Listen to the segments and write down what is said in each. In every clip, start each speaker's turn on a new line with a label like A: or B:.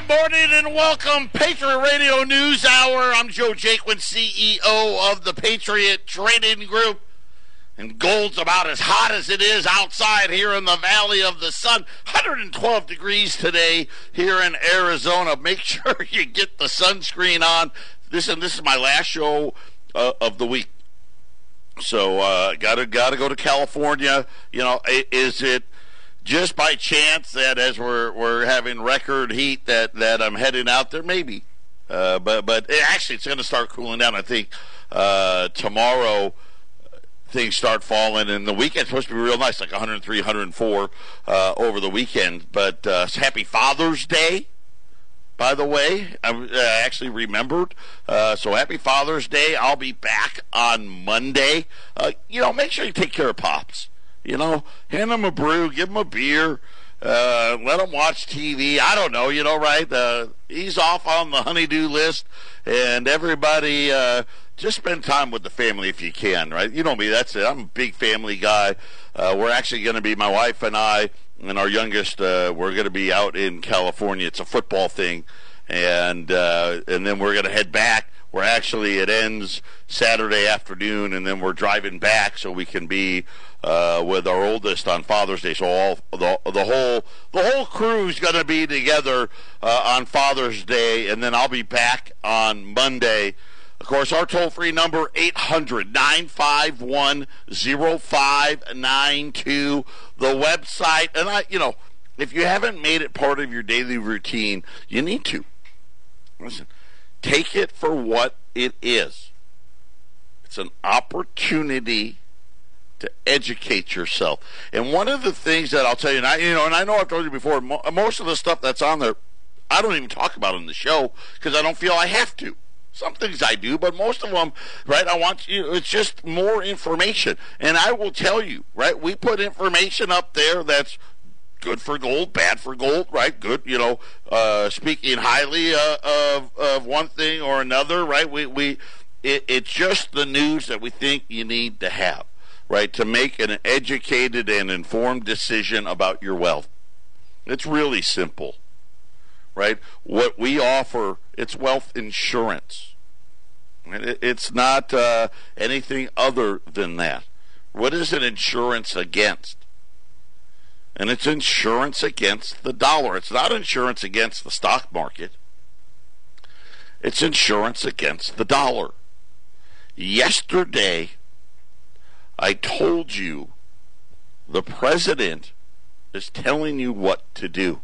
A: good morning, and welcome. Patriot Radio News Hour. I'm Joe Jaquin, CEO of the Patriot Trading Group. And gold's about as hot as it is outside here in the Valley of the Sun. 112 degrees today here in Arizona. Make sure you get the sunscreen on. This and this is my last show uh, of the week. So uh, gotta gotta go to California. You know, is it just by chance that as we're we're having record heat that that I'm heading out there? Maybe, uh, but but it, actually it's going to start cooling down. I think uh, tomorrow things start falling, and the weekend's supposed to be real nice, like 103, 104 uh, over the weekend. But uh, happy Father's Day by the way. I uh, actually remembered. Uh, so happy Father's Day. I'll be back on Monday. Uh, you know, make sure you take care of Pops. You know, hand him a brew, give him a beer, uh, let him watch TV. I don't know, you know, right? Uh, he's off on the honeydew list, and everybody uh, just spend time with the family if you can, right? You know me, that's it. I'm a big family guy. Uh, we're actually going to be, my wife and I, and our youngest, uh, we're going to be out in California. It's a football thing, and uh, and then we're going to head back. Where actually it ends Saturday afternoon, and then we're driving back so we can be uh, with our oldest on Father's Day. So all the the whole the whole crew's going to be together uh, on Father's Day, and then I'll be back on Monday of course, our toll free number, 800 951 0592. The website, and I, you know, if you haven't made it part of your daily routine, you need to. Listen, take it for what it is. It's an opportunity to educate yourself. And one of the things that I'll tell you, and I, you know, and I know I've told you before, most of the stuff that's on there, I don't even talk about on the show because I don't feel I have to. Some things I do, but most of them, right? I want you. It's just more information, and I will tell you, right? We put information up there that's good for gold, bad for gold, right? Good, you know, uh, speaking highly uh, of of one thing or another, right? We we it, it's just the news that we think you need to have, right, to make an educated and informed decision about your wealth. It's really simple right? What we offer, it's wealth insurance. It's not uh, anything other than that. What is an insurance against? And it's insurance against the dollar. It's not insurance against the stock market. It's insurance against the dollar. Yesterday, I told you the president is telling you what to do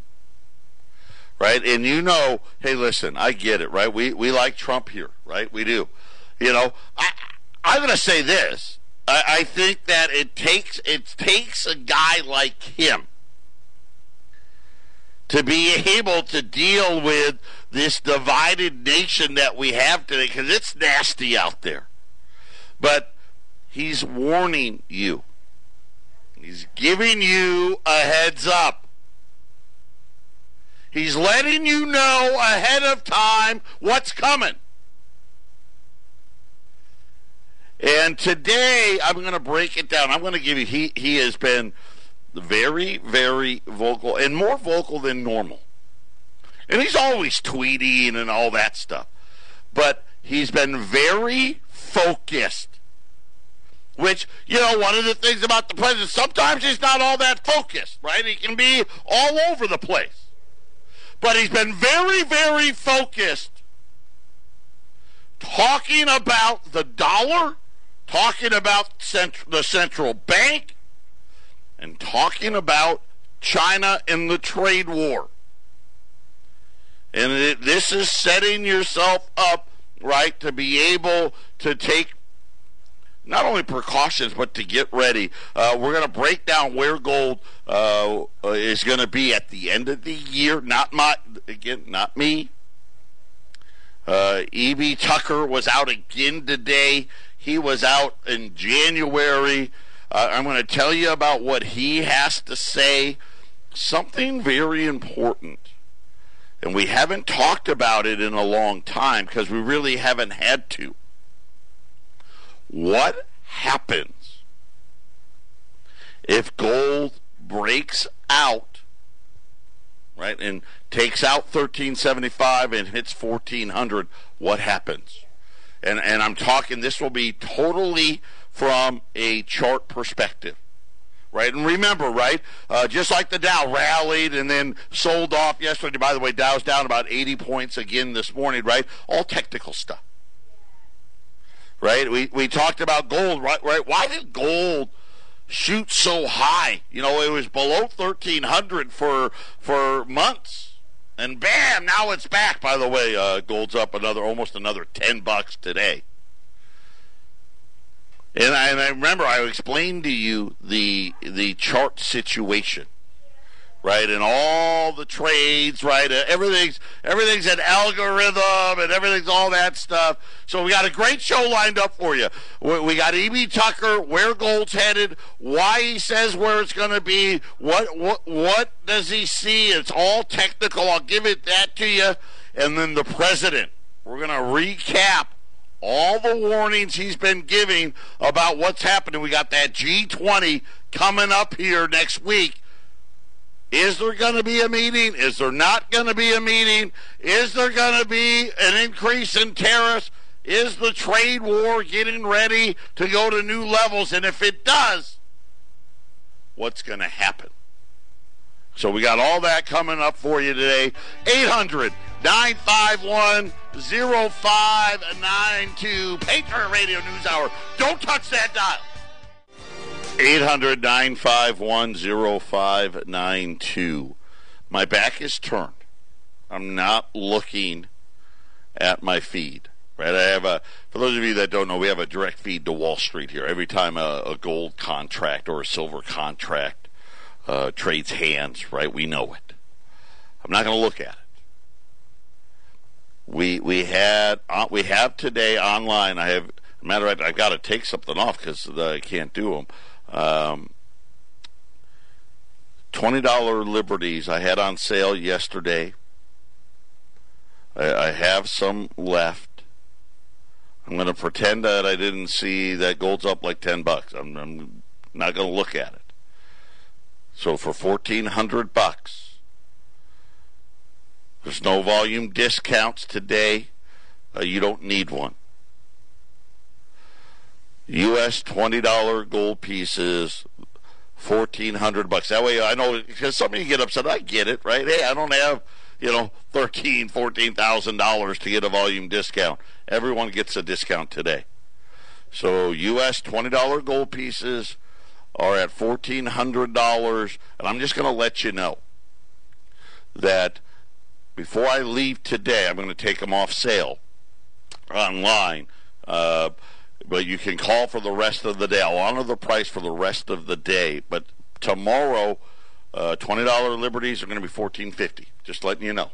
A: right? And you know, hey, listen, I get it, right? We we like Trump here, right? We do. You know, I, I'm going to say this. I, I think that it takes it takes a guy like him to be able to deal with this divided nation that we have today because it's nasty out there. But he's warning you. He's giving you a heads up. He's letting you know ahead of time what's coming. And today I'm going to break it down. I'm going to give you he he has been very very vocal and more vocal than normal. And he's always tweeting and all that stuff. But he's been very focused. Which, you know, one of the things about the president, sometimes he's not all that focused, right? He can be all over the place but he's been very, very focused talking about the dollar, talking about cent- the central bank, and talking about China and the trade war. And it, this is setting yourself up, right, to be able to take not only precautions but to get ready. Uh, we're going to break down where gold uh, is going to be at the end of the year. Not my again, not me. Uh, E.B. Tucker was out again today. He was out in January. Uh, I'm going to tell you about what he has to say. Something very important. And we haven't talked about it in a long time because we really haven't had to. What happens if gold breaks out, right? and takes out 1375 and hits 1400, what happens? And and I'm talking this will be totally from a chart perspective. Right, and remember, right, uh, just like the Dow rallied and then sold off yesterday. By the way, Dow's down about 80 points again this morning. Right, all technical stuff. Right, we we talked about gold. Right, right. Why did gold shoot so high. You know, it was below 1300 for for months. And bam, now it's back. By the way, uh, gold's up another almost another 10 bucks today. And I, and I remember I explained to you the the chart situation right? And all the trades, right? Uh, everything's everything's an algorithm and everything's all that stuff. So we got a great show lined up for you. We, got EB Tucker, where gold's headed, why he says where it's going to be, what what what does he see? It's all technical. I'll give it that to you, and then the president. We're going to recap all the warnings he's been giving about what's happening. We got that G20 coming up here next week is there going to be a meeting? Is there not going to be a meeting? Is there going to be an increase in tariffs? Is the trade war getting ready to go to new levels? And if it does, what's going to happen? So we got all that coming up for you today. 800 951 0592 Patriot Radio News Hour. Don't touch that dial. 800 951 0592. My back is turned. I'm not looking at my feed. Right, I have a. For those of you that don't know, we have a direct feed to Wall Street here. Every time a, a gold contract or a silver contract uh, trades hands, right, we know it. I'm not going to look at it. We we had uh, we have today online. I have matter of fact, I've got to take something off because I can't do them. Um, $20 Liberties I had on sale yesterday. I, I have some left. I'm going to pretend that I didn't see that gold's up like 10 bucks. I'm, I'm not going to look at it. So for 1400 bucks, there's no volume discounts today. Uh, you don't need one. U.S. twenty dollar gold pieces, fourteen hundred bucks. That way, I know because some of you get upset. I get it, right? Hey, I don't have you know thirteen, fourteen thousand dollars to get a volume discount. Everyone gets a discount today. So U.S. twenty dollar gold pieces are at fourteen hundred dollars, and I'm just going to let you know that before I leave today, I'm going to take them off sale online. Uh, but you can call for the rest of the day. I'll honor the price for the rest of the day. But tomorrow, uh, twenty dollar liberties are going to be fourteen fifty. Just letting you know.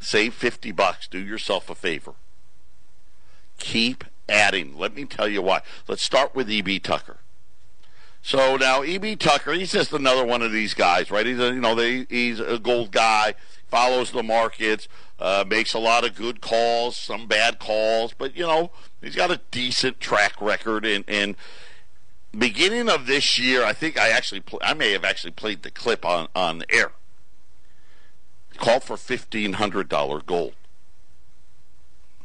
A: Save fifty bucks. Do yourself a favor. Keep adding. Let me tell you why. Let's start with EB Tucker. So now EB Tucker, he's just another one of these guys, right? He's a, you know they, he's a gold guy, follows the markets, uh, makes a lot of good calls, some bad calls, but you know He's got a decent track record, and, and beginning of this year, I think I actually pl- I may have actually played the clip on on air. Called for fifteen hundred dollar gold.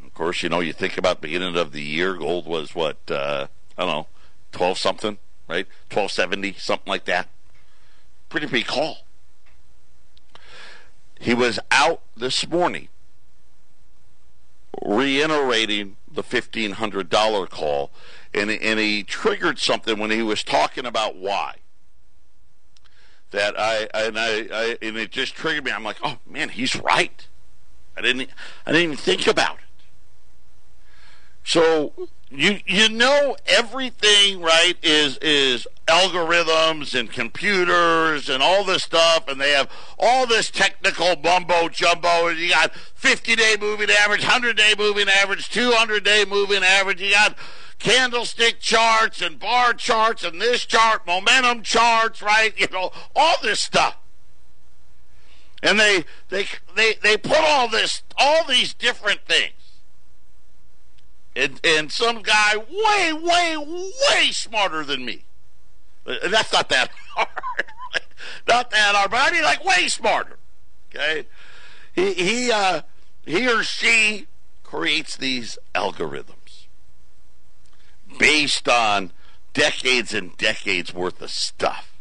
A: Of course, you know you think about beginning of the year, gold was what uh, I don't know, twelve something, right? Twelve seventy, something like that. Pretty big call. He was out this morning reiterating the $1,500 call, and, and he triggered something when he was talking about why. That I and I, I and it just triggered me. I'm like, oh man, he's right. I didn't I didn't even think about it. So you you know everything right is is algorithms and computers and all this stuff and they have all this technical bumbo jumbo and you got 50 day moving average 100 day moving average 200 day moving average you got candlestick charts and bar charts and this chart momentum charts right you know all this stuff. And they they they they put all this all these different things and, and some guy way, way, way smarter than me. Uh, that's not that hard. not that hard, but I mean like way smarter. Okay, he he uh, he or she creates these algorithms based on decades and decades worth of stuff.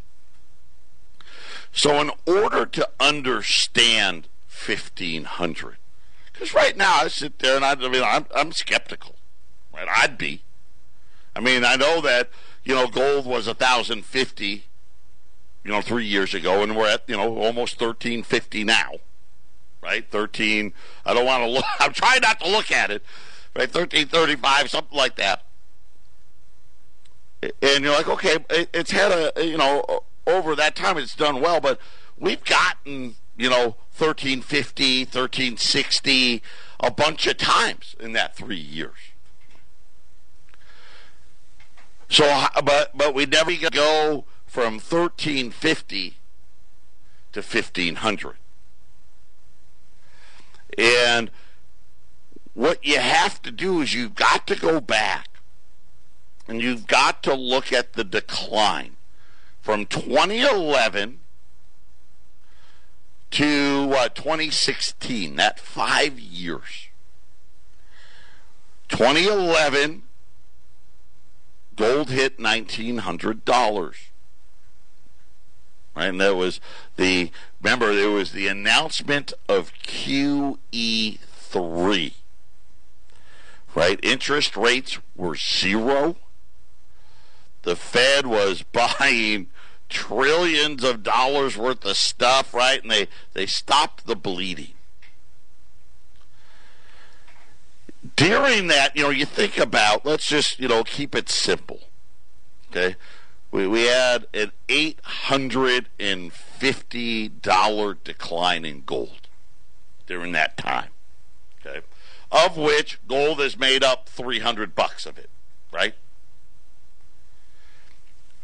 A: So, in order to understand 1500, because right now I sit there and I, I mean I'm, I'm skeptical, I'd be. I mean I know that you know gold was 1050 you know, three years ago, and we're at, you know, almost 1350 now, right? 13, I don't want to look, I'm trying not to look at it, right? 1335, something like that. And you're like, okay, it's had a, you know, over that time it's done well, but we've gotten, you know, 1350, 1360 a bunch of times in that three years. So, but but we never go from 1350 to 1500. And what you have to do is you've got to go back and you've got to look at the decline from 2011 to uh, 2016, that five years. 2011, gold hit $1,900 right? And that was the remember there was the announcement of QE three. Right? Interest rates were zero. The Fed was buying trillions of dollars worth of stuff, right? And they, they stopped the bleeding. During that, you know, you think about, let's just, you know, keep it simple. Okay? we, we had an $850 decline in gold during that time. Okay. Of which gold has made up 300 bucks of it, right?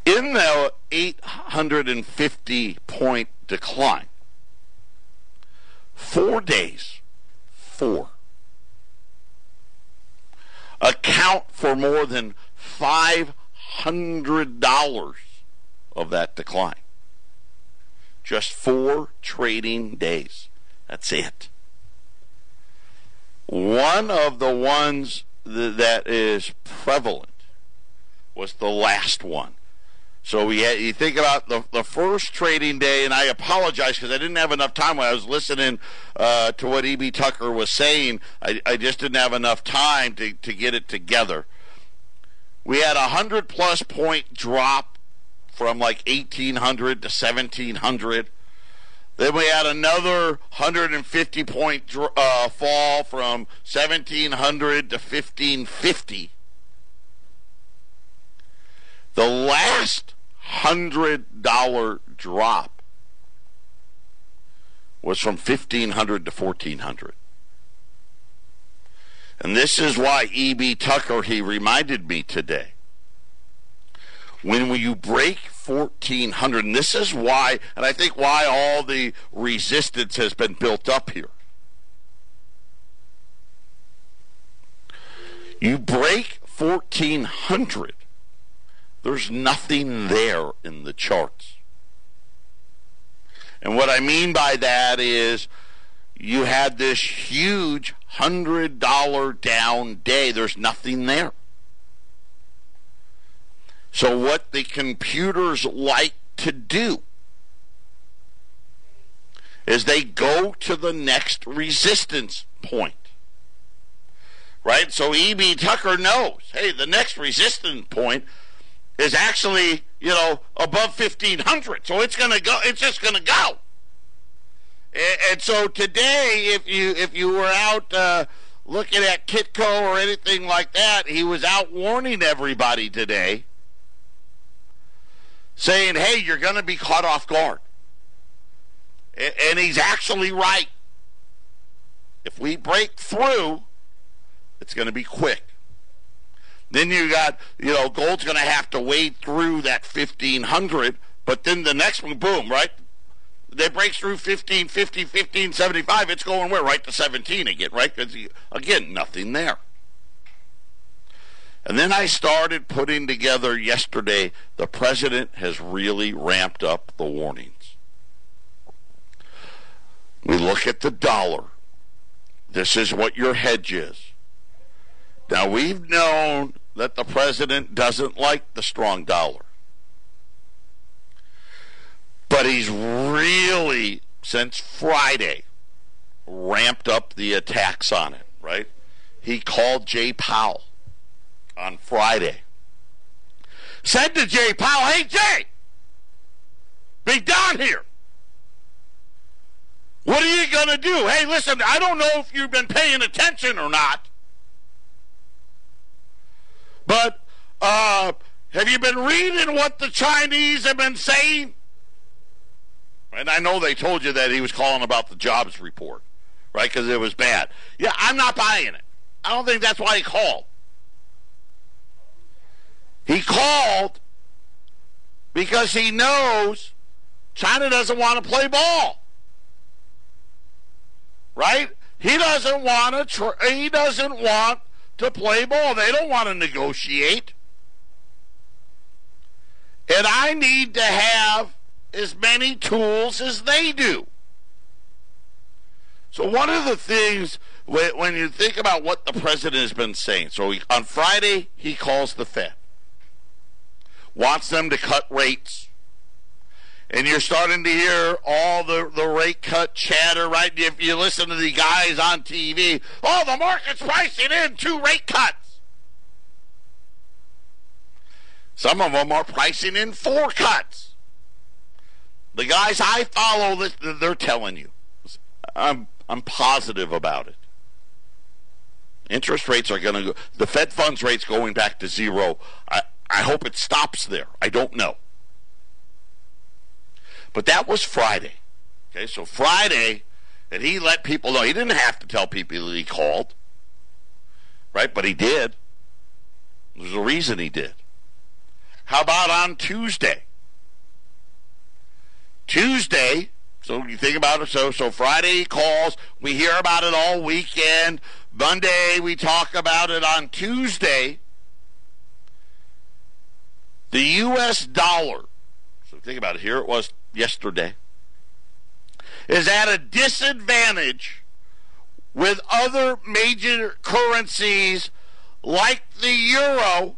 A: In the 850 point decline, four days, four, account for more than five $100 of that decline. Just four trading days. That's it. One of the ones that is prevalent was the last one. So we had, you think about the, the first trading day, and I apologize because I didn't have enough time when I was listening uh, to what E.B. Tucker was saying. I, I just didn't have enough time to, to get it together. We had a hundred plus point drop from like 1800 to 1700. Then we had another 150 point uh, fall from 1700 to 1550. The last hundred dollar drop was from 1500 to 1400. And this is why E.B. Tucker, he reminded me today. When you break 1400, and this is why, and I think why all the resistance has been built up here. You break 1400, there's nothing there in the charts. And what I mean by that is you had this huge $100 down day. There's nothing there. So, what the computers like to do is they go to the next resistance point. Right? So, E.B. Tucker knows hey, the next resistance point is actually, you know, above 1500. So, it's going to go, it's just going to go. And so today, if you if you were out uh, looking at Kitco or anything like that, he was out warning everybody today, saying, "Hey, you're going to be caught off guard," and he's actually right. If we break through, it's going to be quick. Then you got, you know, gold's going to have to wade through that 1500, but then the next one, boom, right? they break through 15, 50, 15, 75, it's going where? Right to 17 again, right? Because, again, nothing there. And then I started putting together yesterday the president has really ramped up the warnings. We look at the dollar. This is what your hedge is. Now, we've known that the president doesn't like the strong dollar. But he's really, since Friday, ramped up the attacks on it, right? He called Jay Powell on Friday. Said to Jay Powell, hey, Jay, be down here. What are you going to do? Hey, listen, I don't know if you've been paying attention or not, but uh, have you been reading what the Chinese have been saying? And I know they told you that he was calling about the jobs report, right? Because it was bad. Yeah, I'm not buying it. I don't think that's why he called. He called because he knows China doesn't want to play ball. Right? He doesn't want to tr- he doesn't want to play ball. They don't want to negotiate. And I need to have as many tools as they do. So one of the things when you think about what the president has been saying, so he, on Friday he calls the Fed, wants them to cut rates, and you're starting to hear all the the rate cut chatter. Right? If you listen to the guys on TV, oh, the market's pricing in two rate cuts. Some of them are pricing in four cuts. The guys I follow, they're telling you. I'm I'm positive about it. Interest rates are going to go. The Fed funds rate's going back to zero. I I hope it stops there. I don't know. But that was Friday. Okay, so Friday, and he let people know. He didn't have to tell people that he called, right? But he did. There's a reason he did. How about on Tuesday? Tuesday, so you think about it. So so Friday he calls. We hear about it all weekend. Monday we talk about it on Tuesday. The U.S. dollar. So think about it. Here it was yesterday. Is at a disadvantage with other major currencies like the euro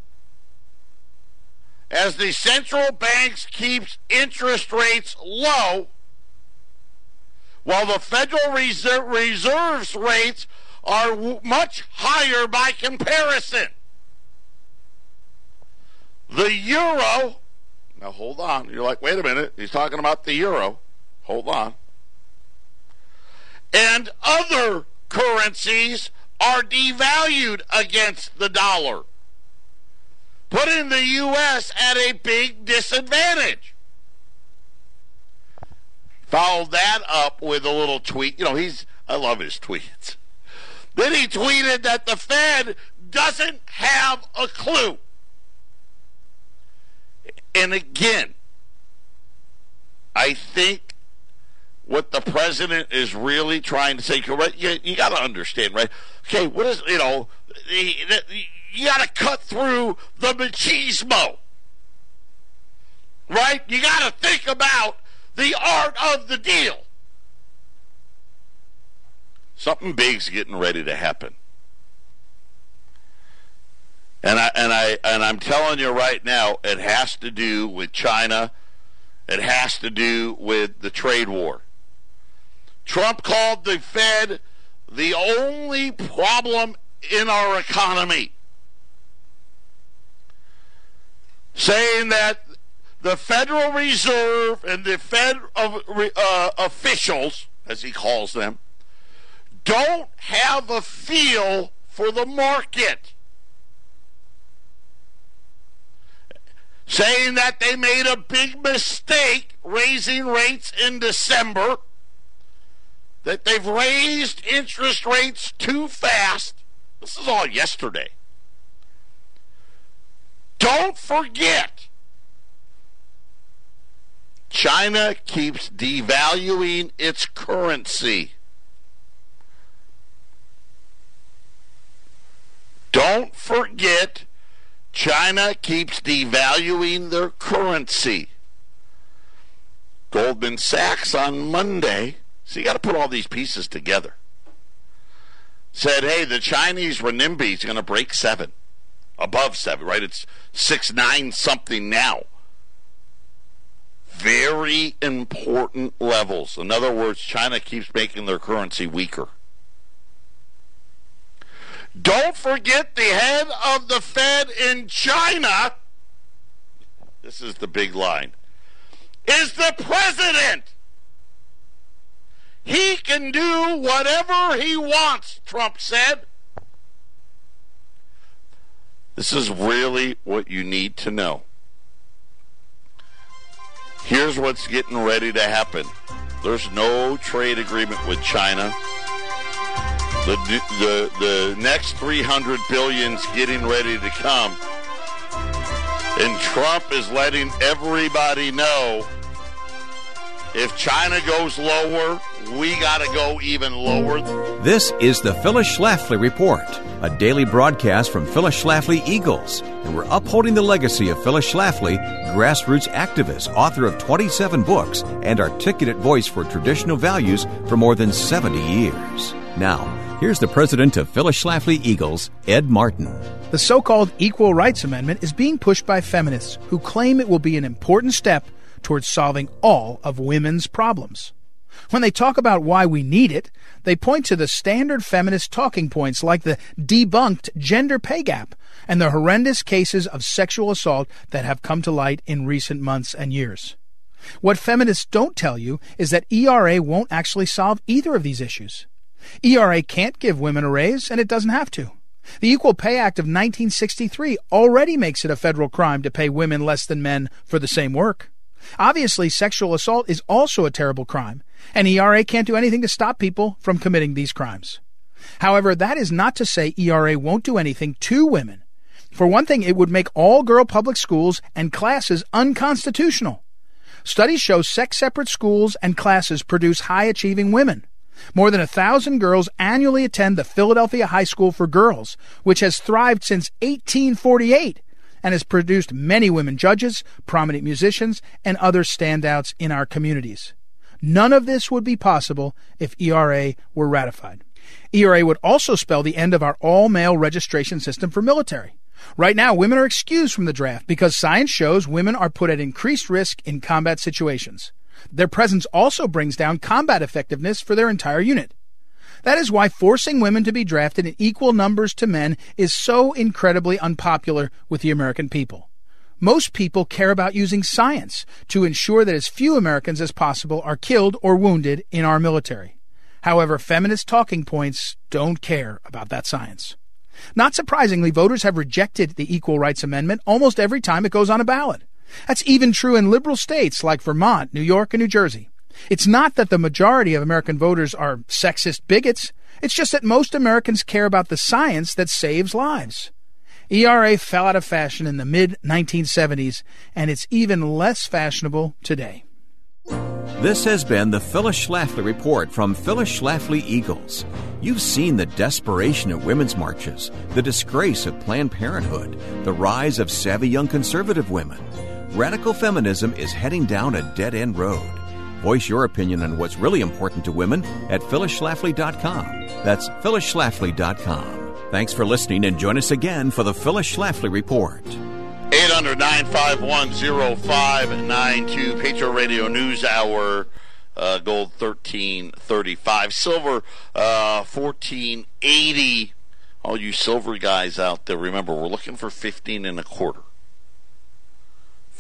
A: as the central banks keeps interest rates low while the Federal Reserve Reserve's rates are much higher by comparison. The euro, now hold on. You're like, wait a minute. He's talking about the euro. Hold on. And other currencies are devalued against the dollar putting the U.S. at a big disadvantage. Followed that up with a little tweet. You know, he's, I love his tweets. Then he tweeted that the Fed doesn't have a clue. And again, I think what the president is really trying to say, right? You, you got to understand, right? Okay, what is, you know, you got to cut through the machismo. Right? You got to think about the art of the deal. Something big's getting ready to happen. And I and I and I'm telling you right now, it has to do with China. It has to do with the trade war. Trump called the Fed the only problem in our economy. saying that the Federal Reserve and the Fed uh, officials, as he calls them, don't have a feel for the market. Saying that they made a big mistake raising rates in December, that they've raised interest rates too fast. This is all yesterday. Don't forget, China keeps devaluing its currency. Don't forget, China keeps devaluing their currency. Goldman Sachs on Monday So you got to put all these pieces together. Said, hey, the Chinese renminbi is going to break seven, above seven, right? It's six nine something now. Very important levels. In other words, China keeps making their currency weaker. Don't forget the head of the Fed in China. This is the big line. Is the president. He can do whatever he wants, Trump said. This is really what you need to know. Here's what's getting ready to happen. There's no trade agreement with China. The, the, the next 300 billion's getting ready to come. And Trump is letting everybody know if China goes lower, we got to go even lower.
B: This is the Phyllis Schlafly Report, a daily broadcast from Phyllis Schlafly Eagles, and we're upholding the legacy of Phyllis Schlafly, grassroots activist, author of 27 books, and articulate voice for traditional values for more than 70 years. Now, Here's the president of Phyllis Schlafly Eagles, Ed Martin.
C: The so called Equal Rights Amendment is being pushed by feminists who claim it will be an important step towards solving all of women's problems. When they talk about why we need it, they point to the standard feminist talking points like the debunked gender pay gap and the horrendous cases of sexual assault that have come to light in recent months and years. What feminists don't tell you is that ERA won't actually solve either of these issues. ERA can't give women a raise, and it doesn't have to. The Equal Pay Act of 1963 already makes it a federal crime to pay women less than men for the same work. Obviously, sexual assault is also a terrible crime, and ERA can't do anything to stop people from committing these crimes. However, that is not to say ERA won't do anything to women. For one thing, it would make all girl public schools and classes unconstitutional. Studies show sex separate schools and classes produce high achieving women. More than a thousand girls annually attend the Philadelphia High School for Girls, which has thrived since 1848 and has produced many women judges, prominent musicians, and other standouts in our communities. None of this would be possible if ERA were ratified. ERA would also spell the end of our all male registration system for military. Right now, women are excused from the draft because science shows women are put at increased risk in combat situations. Their presence also brings down combat effectiveness for their entire unit. That is why forcing women to be drafted in equal numbers to men is so incredibly unpopular with the American people. Most people care about using science to ensure that as few Americans as possible are killed or wounded in our military. However, feminist talking points don't care about that science. Not surprisingly, voters have rejected the Equal Rights Amendment almost every time it goes on a ballot. That's even true in liberal states like Vermont, New York, and New Jersey. It's not that the majority of American voters are sexist bigots. It's just that most Americans care about the science that saves lives. ERA fell out of fashion in the mid 1970s, and it's even less fashionable today.
B: This has been the Phyllis Schlafly Report from Phyllis Schlafly Eagles. You've seen the desperation of women's marches, the disgrace of Planned Parenthood, the rise of savvy young conservative women. Radical feminism is heading down a dead end road. Voice your opinion on what's really important to women at phyllisschlafly.com. That's phyllisschlafly.com. Thanks for listening and join us again for the Phyllis Schlafly Report.
A: 800 951 0592, Patriot Radio News Hour. Uh, gold 1335 silver uh, 1480 all you silver guys out there remember we're looking for 15 and a quarter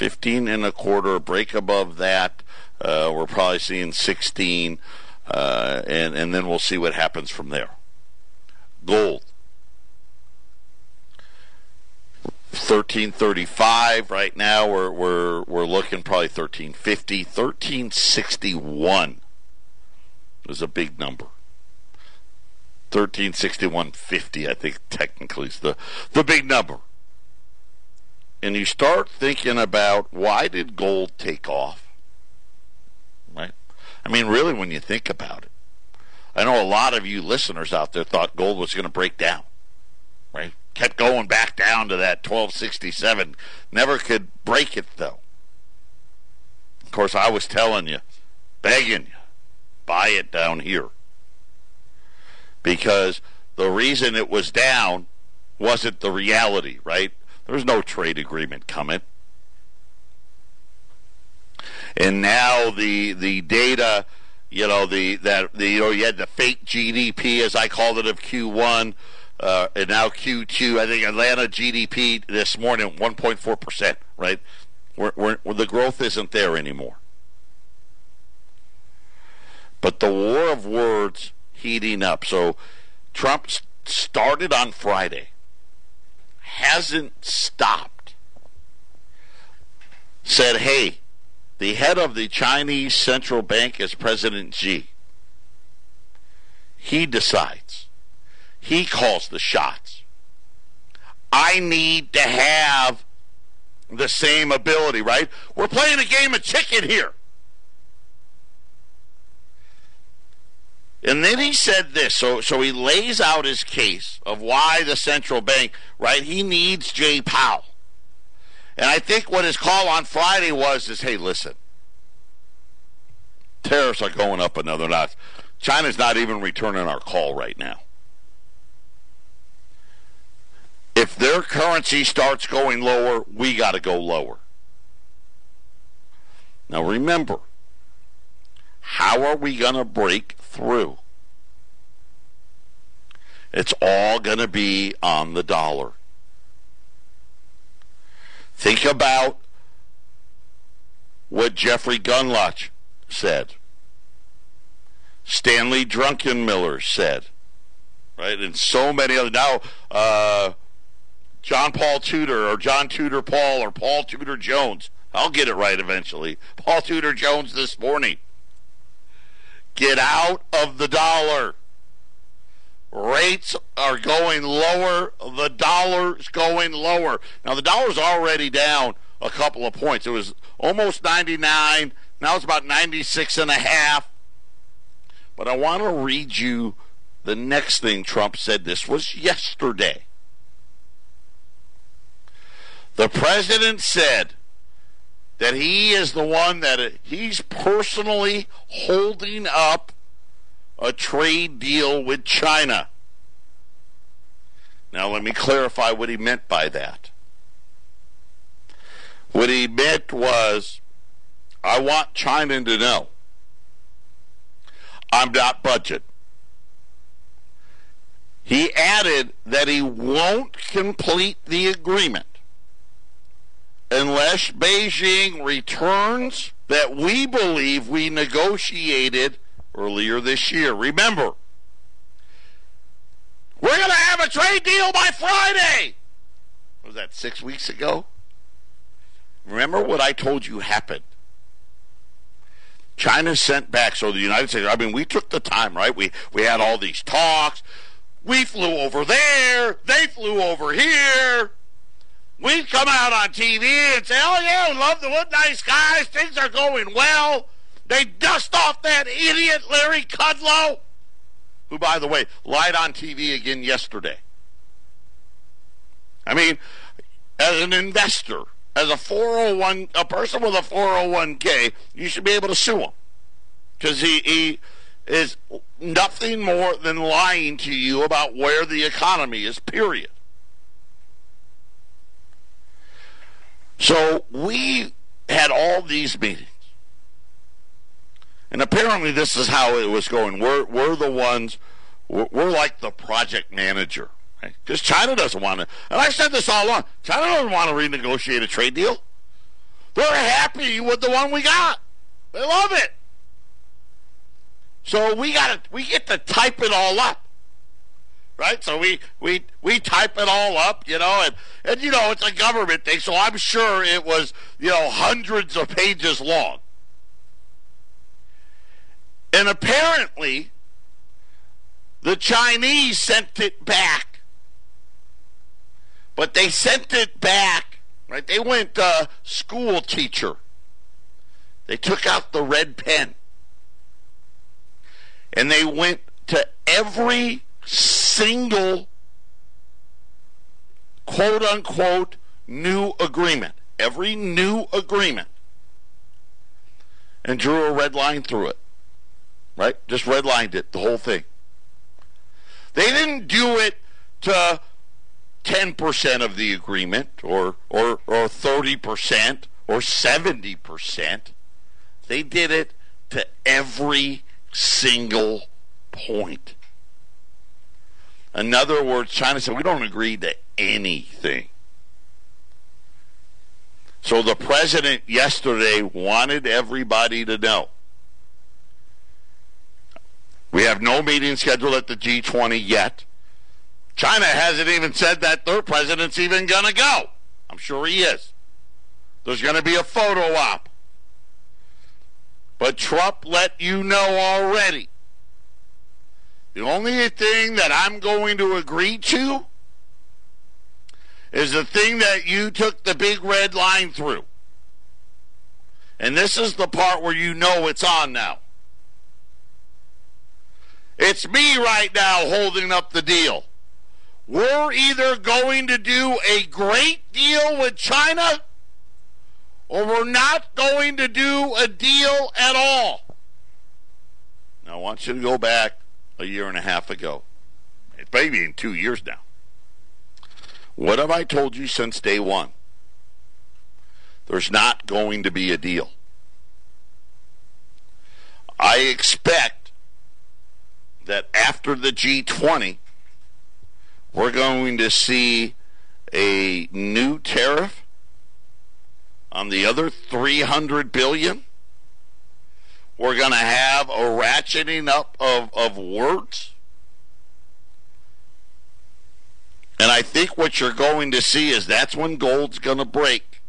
A: 15 and a quarter break above that uh, we're probably seeing 16, uh, and and then we'll see what happens from there. Gold. 1335 right now we're we're we're looking probably 1350 1361 is a big number 1361.50 I think technically is the the big number and you start thinking about why did gold take off Right? I mean, really, when you think about it, I know a lot of you listeners out there thought gold was going to break down, right? Kept going back down to that 1267. Never could break it, though. Of course, I was telling you, begging you, buy it down here. Because the reason it was down wasn't the reality, right? There's no trade agreement coming. And now the the data, you know, the that the you know you had the fake GDP as I called it of Q1, uh, and now Q2. I think Atlanta GDP this morning 1.4 percent, right? We're, we're, the growth isn't there anymore. But the war of words heating up. So Trump started on Friday, hasn't stopped. Said, hey, the head of the Chinese central bank is President Xi. He decides. He calls the shots. I need to have the same ability, right? We're playing a game of chicken here. And then he said this. So, so he lays out his case of why the central bank, right? He needs Jay Powell. And I think what his call on Friday was is, hey, listen, tariffs are going up another notch. China's not even returning our call right now. If their currency starts going lower, we got to go lower. Now remember, how are we going to break through? It's all going to be on the dollar. Think about what Jeffrey Gundlach said. Stanley Druckenmiller said. Right? And so many other now uh, John Paul Tudor or John Tudor Paul or Paul Tudor Jones. I'll get it right eventually. Paul Tudor Jones this morning. Get out of the dollar. Rates are going lower. The dollar's going lower. Now, the dollar's already down a couple of points. It was almost 99. Now it's about 96 and a half. But I want to read you the next thing Trump said. This was yesterday. The president said that he is the one that he's personally holding up a trade deal with China. Now, let me clarify what he meant by that. What he meant was, I want China to know I'm not budget. He added that he won't complete the agreement unless Beijing returns that we believe we negotiated earlier this year. Remember, we're going to have a trade deal by Friday. Was that six weeks ago? Remember what I told you happened. China sent back, so the United States, I mean, we took the time, right? We, we had all these talks. We flew over there. They flew over here we'd come out on TV and say, "Oh yeah, we love the wood, nice guys. Things are going well." They dust off that idiot Larry Kudlow, who, by the way, lied on TV again yesterday. I mean, as an investor, as a 401, a person with a 401k, you should be able to sue him because he, he is nothing more than lying to you about where the economy is. Period. So we had all these meetings. And apparently this is how it was going. We're, we're the ones, we're, we're like the project manager. Because right? China doesn't want to, and I said this all along, China doesn't want to renegotiate a trade deal. They're happy with the one we got. They love it. So we got to, we get to type it all up right? So we we we type it all up, you know, and and you know it's a government thing, so I'm sure it was you know hundreds of pages long. And apparently, the Chinese sent it back, but they sent it back. Right? They went uh, school teacher. They took out the red pen, and they went to every single quote unquote new agreement. Every new agreement. And drew a red line through it. right? Just redlined it, the whole thing. They didn't do it to 10% of the agreement or, or, or 30% or 70%. They did it to every single point. In other words, China said, we don't agree to anything. So the president yesterday wanted everybody to know. We have no meeting scheduled at the G20 yet. China hasn't even said that their president's even going to go. I'm sure he is. There's going to be a photo op. But Trump let you know already. The only thing that I'm going to agree to is the thing that you took the big red line through. And this is the part where you know it's on now. It's me right now holding up the deal. We're either going to do a great deal with China or we're not going to do a deal at all. Now, I want you to go back a year and a half ago. It's maybe in two years now. What have I told you since day one? There's not going to be a deal. I expect that after the G20, we're going to see a new tariff on the other 300 billion. We're going to have a ratcheting up of, of words. And I think what you're going to see is that's when gold's going to break.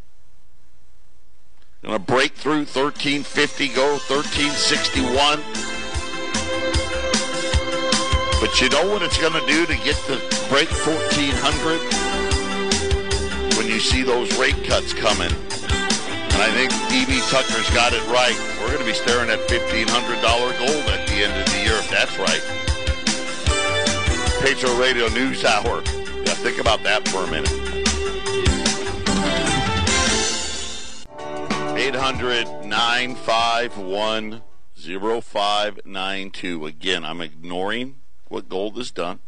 A: Going to break through 1350, go 1361. But you know what it's going to do to get to break 1400? When you see those rate cuts coming. And I think EB Tucker's got it right. We're going to be staring at $1,500 gold at the end of the year, if that's right. Patriot Radio News Hour. Yeah, think about that for a minute. 800 951 0592. Again, I'm ignoring what gold has done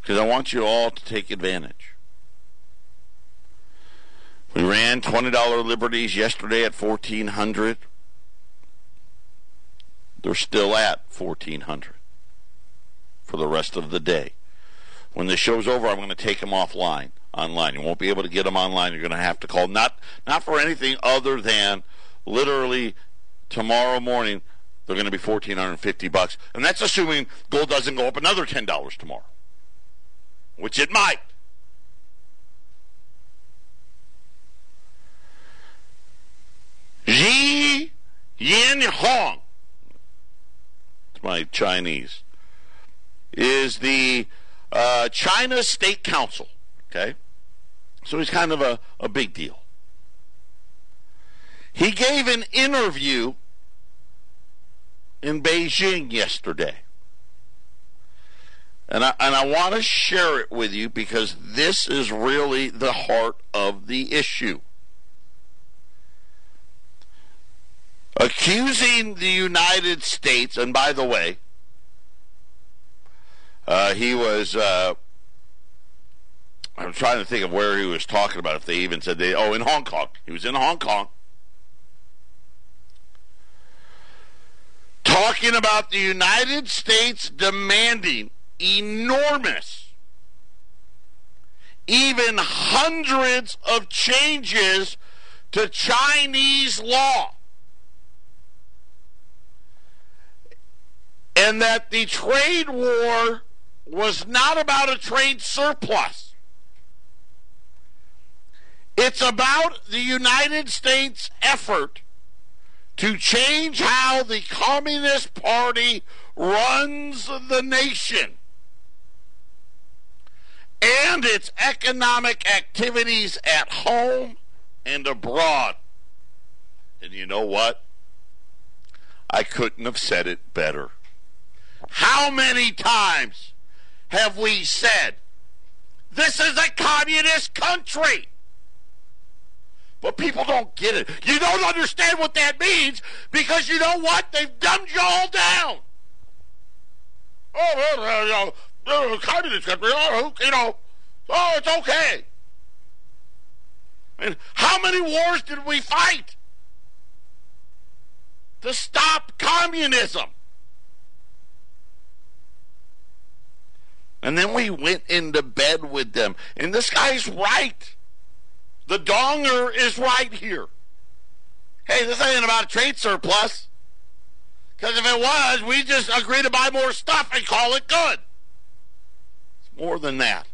A: because I want you all to take advantage. We ran $20 liberties yesterday at 1400 They're still at 1400 for the rest of the day. When the show's over, I'm going to take them offline online. You won't be able to get them online. You're going to have to call not not for anything other than literally tomorrow morning they're going to be 1450 bucks. And that's assuming gold doesn't go up another $10 tomorrow. Which it might. Xi Hong. It's my Chinese. Is the uh, China State Council. Okay? So he's kind of a, a big deal. He gave an interview in Beijing yesterday. And I, and I want to share it with you because this is really the heart of the issue. Accusing the United States, and by the way, uh, he was. Uh, I'm trying to think of where he was talking about. If they even said they. Oh, in Hong Kong. He was in Hong Kong. Talking about the United States demanding enormous, even hundreds of changes to Chinese law. And that the trade war was not about a trade surplus. It's about the United States' effort to change how the Communist Party runs the nation and its economic activities at home and abroad. And you know what? I couldn't have said it better. How many times have we said, this is a communist country? But people don't get it. You don't understand what that means because you know what? They've dumbed you all down. Oh, well, communist country, oh, you know, oh, it's okay. And how many wars did we fight to stop communism? And then we went into bed with them. And this guy's right. The donger is right here. Hey, this ain't about a trade surplus. Because if it was, we just agree to buy more stuff and call it good. It's more than that.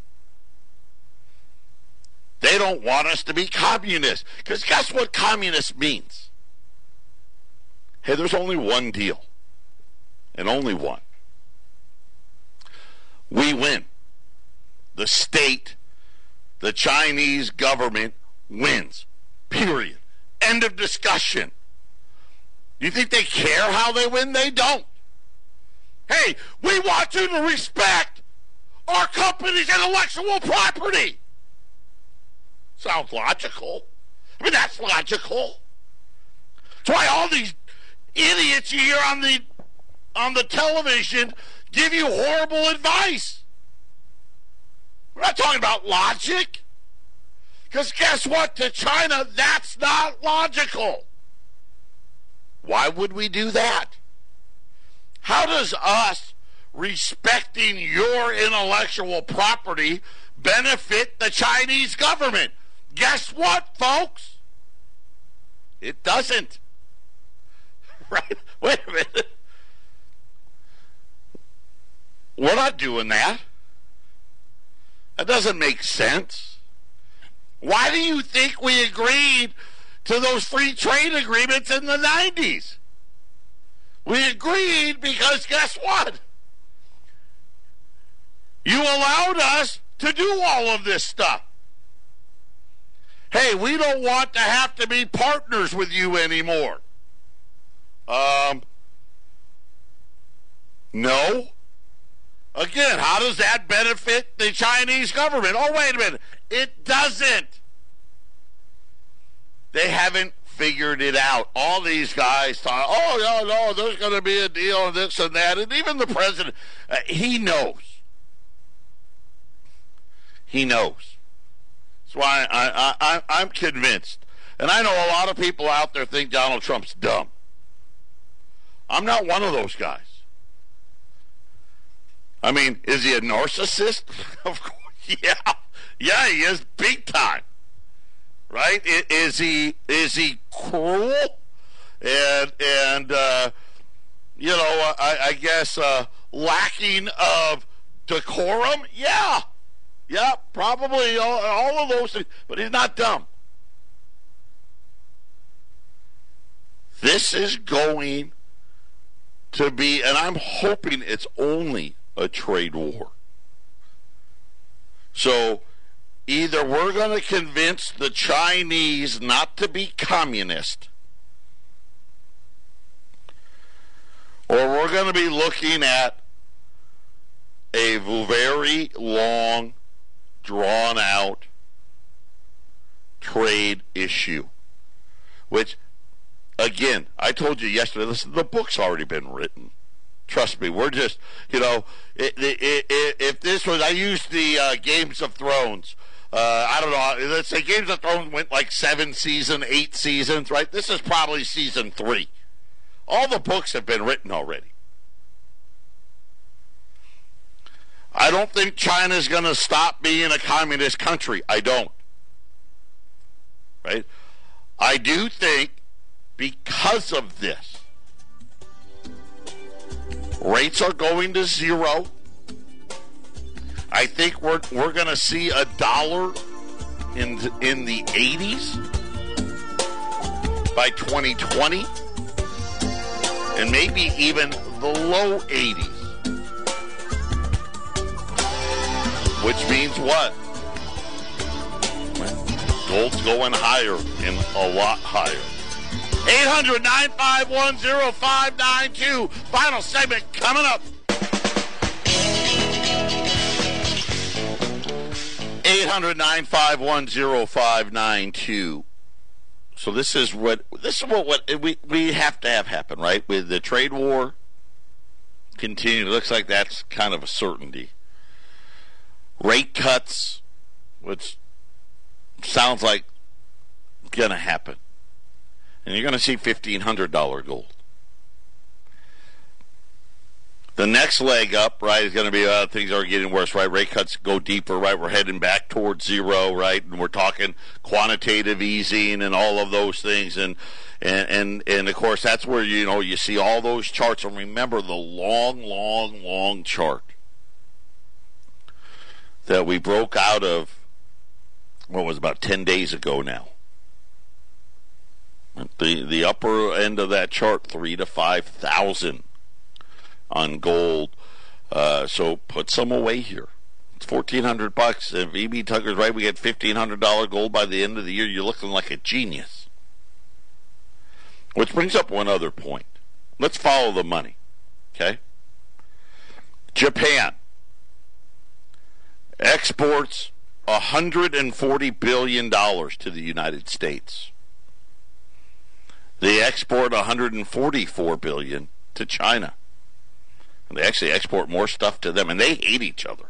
A: They don't want us to be communists. Because guess what communist means? Hey, there's only one deal. And only one. We win. The state, the Chinese government wins. Period. End of discussion. Do you think they care how they win? They don't. Hey, we want you to respect our company's intellectual property. Sounds logical. I mean, that's logical. That's why all these idiots you hear on the on the television give you horrible advice. We're not talking about logic. Because guess what? To China, that's not logical. Why would we do that? How does us respecting your intellectual property benefit the Chinese government? Guess what, folks? It doesn't. Right? Wait a minute. We're not doing that. That doesn't make sense. Why do you think we agreed to those free trade agreements in the 90s? We agreed because guess what? You allowed us to do all of this stuff. Hey, we don't want to have to be partners with you anymore. Um, no. Again, how does that benefit the Chinese government? Oh, wait a minute. It doesn't. They haven't figured it out. All these guys thought, oh, no, no, there's going to be a deal and this and that. And even the president, uh, he knows. He knows. That's why I, I, I, I'm convinced. And I know a lot of people out there think Donald Trump's dumb. I'm not one of those guys. I mean, is he a narcissist? of course, yeah, yeah, he is big time. Right? Is he is he cruel and and uh, you know I, I guess uh, lacking of decorum? Yeah, yeah, probably all, all of those things. But he's not dumb. This is going to be, and I'm hoping it's only a trade war. So either we're going to convince the Chinese not to be communist, or we're going to be looking at a very long, drawn out trade issue. Which, again, I told you yesterday, listen, the book's already been written. Trust me, we're just, you know, it, it, it, if this was, I used the uh, Games of Thrones. Uh, I don't know. Let's say Games of Thrones went like seven season, eight seasons, right? This is probably season three. All the books have been written already. I don't think China's going to stop being a communist country. I don't. Right? I do think because of this, Rates are going to zero. I think we're we're going to see a dollar in in the 80s by 2020 and maybe even the low 80s. Which means what? Gold's going higher and a lot higher. 800 951 0592. Final segment coming up. 800 951 0592. So this is what this is what, what we we have to have happen, right? With the trade war continue, it looks like that's kind of a certainty. Rate cuts, which sounds like to happen, and you're going to see fifteen hundred dollar gold. The next leg up, right, is going to be uh, things are getting worse, right? Rate cuts go deeper, right? We're heading back towards zero, right? And we're talking quantitative easing and all of those things, and and and and of course that's where you know you see all those charts. And remember the long, long, long chart that we broke out of. What was about ten days ago now. The the upper end of that chart, three to five thousand on gold. Uh, so put some away here. It's fourteen hundred bucks. If EB Tucker's right, we get fifteen hundred dollar gold by the end of the year. You're looking like a genius. Which brings up one other point. Let's follow the money. Okay. Japan exports $140 billion to the United States. They export 144 billion to China. They actually export more stuff to them, and they hate each other.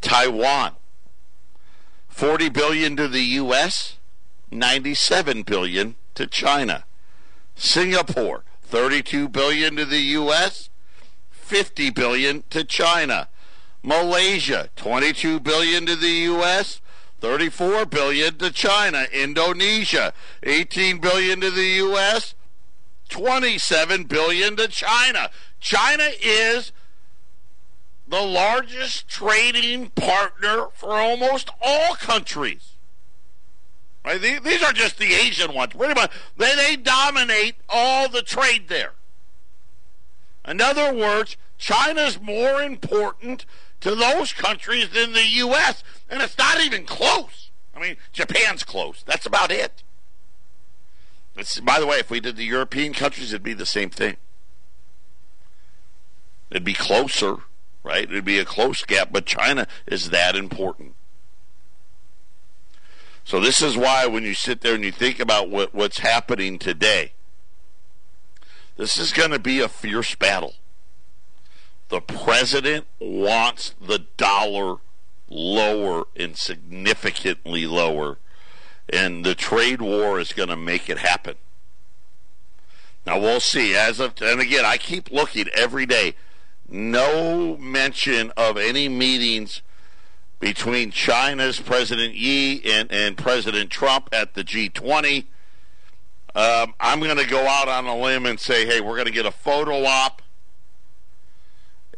A: Taiwan, 40 billion to the U.S., 97 billion to China. Singapore, 32 billion to the U.S., 50 billion to China. Malaysia, 22 billion to the U.S., 34 billion to China. Indonesia, 18 billion to the U.S., 27 billion to China. China is the largest trading partner for almost all countries. Right? These are just the Asian ones. Pretty much, they, they dominate all the trade there. In other words, China's more important to those countries than the U.S., and it's not even close. I mean, Japan's close. That's about it. It's, by the way, if we did the European countries, it'd be the same thing. It'd be closer, right? It'd be a close gap, but China is that important. So this is why when you sit there and you think about what, what's happening today, this is going to be a fierce battle. The president wants the dollar lower and significantly lower, and the trade war is going to make it happen. Now we'll see. As of and again, I keep looking every day no mention of any meetings between China's President Yi and, and President Trump at the G20. Um, I'm going to go out on a limb and say, hey, we're going to get a photo op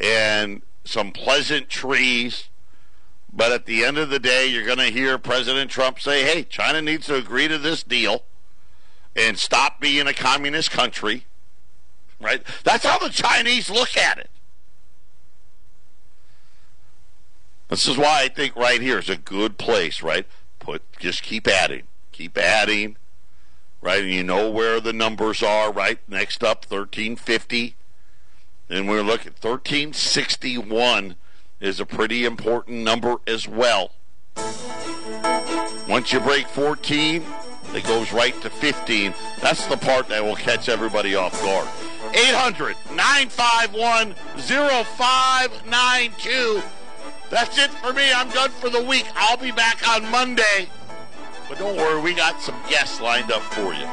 A: and some pleasant trees. But at the end of the day, you're going to hear President Trump say, hey, China needs to agree to this deal and stop being a communist country. Right? That's how the Chinese look at it. This is why I think right here is a good place, right? Put just keep adding, keep adding, right? And you know where the numbers are, right? Next up, thirteen fifty, and we're looking thirteen sixty one is a pretty important number as well. Once you break fourteen, it goes right to fifteen. That's the part that will catch everybody off guard. 800 951 0592 that's it for me. I'm done for the week. I'll be back on Monday. But don't worry, we got some guests lined up for you.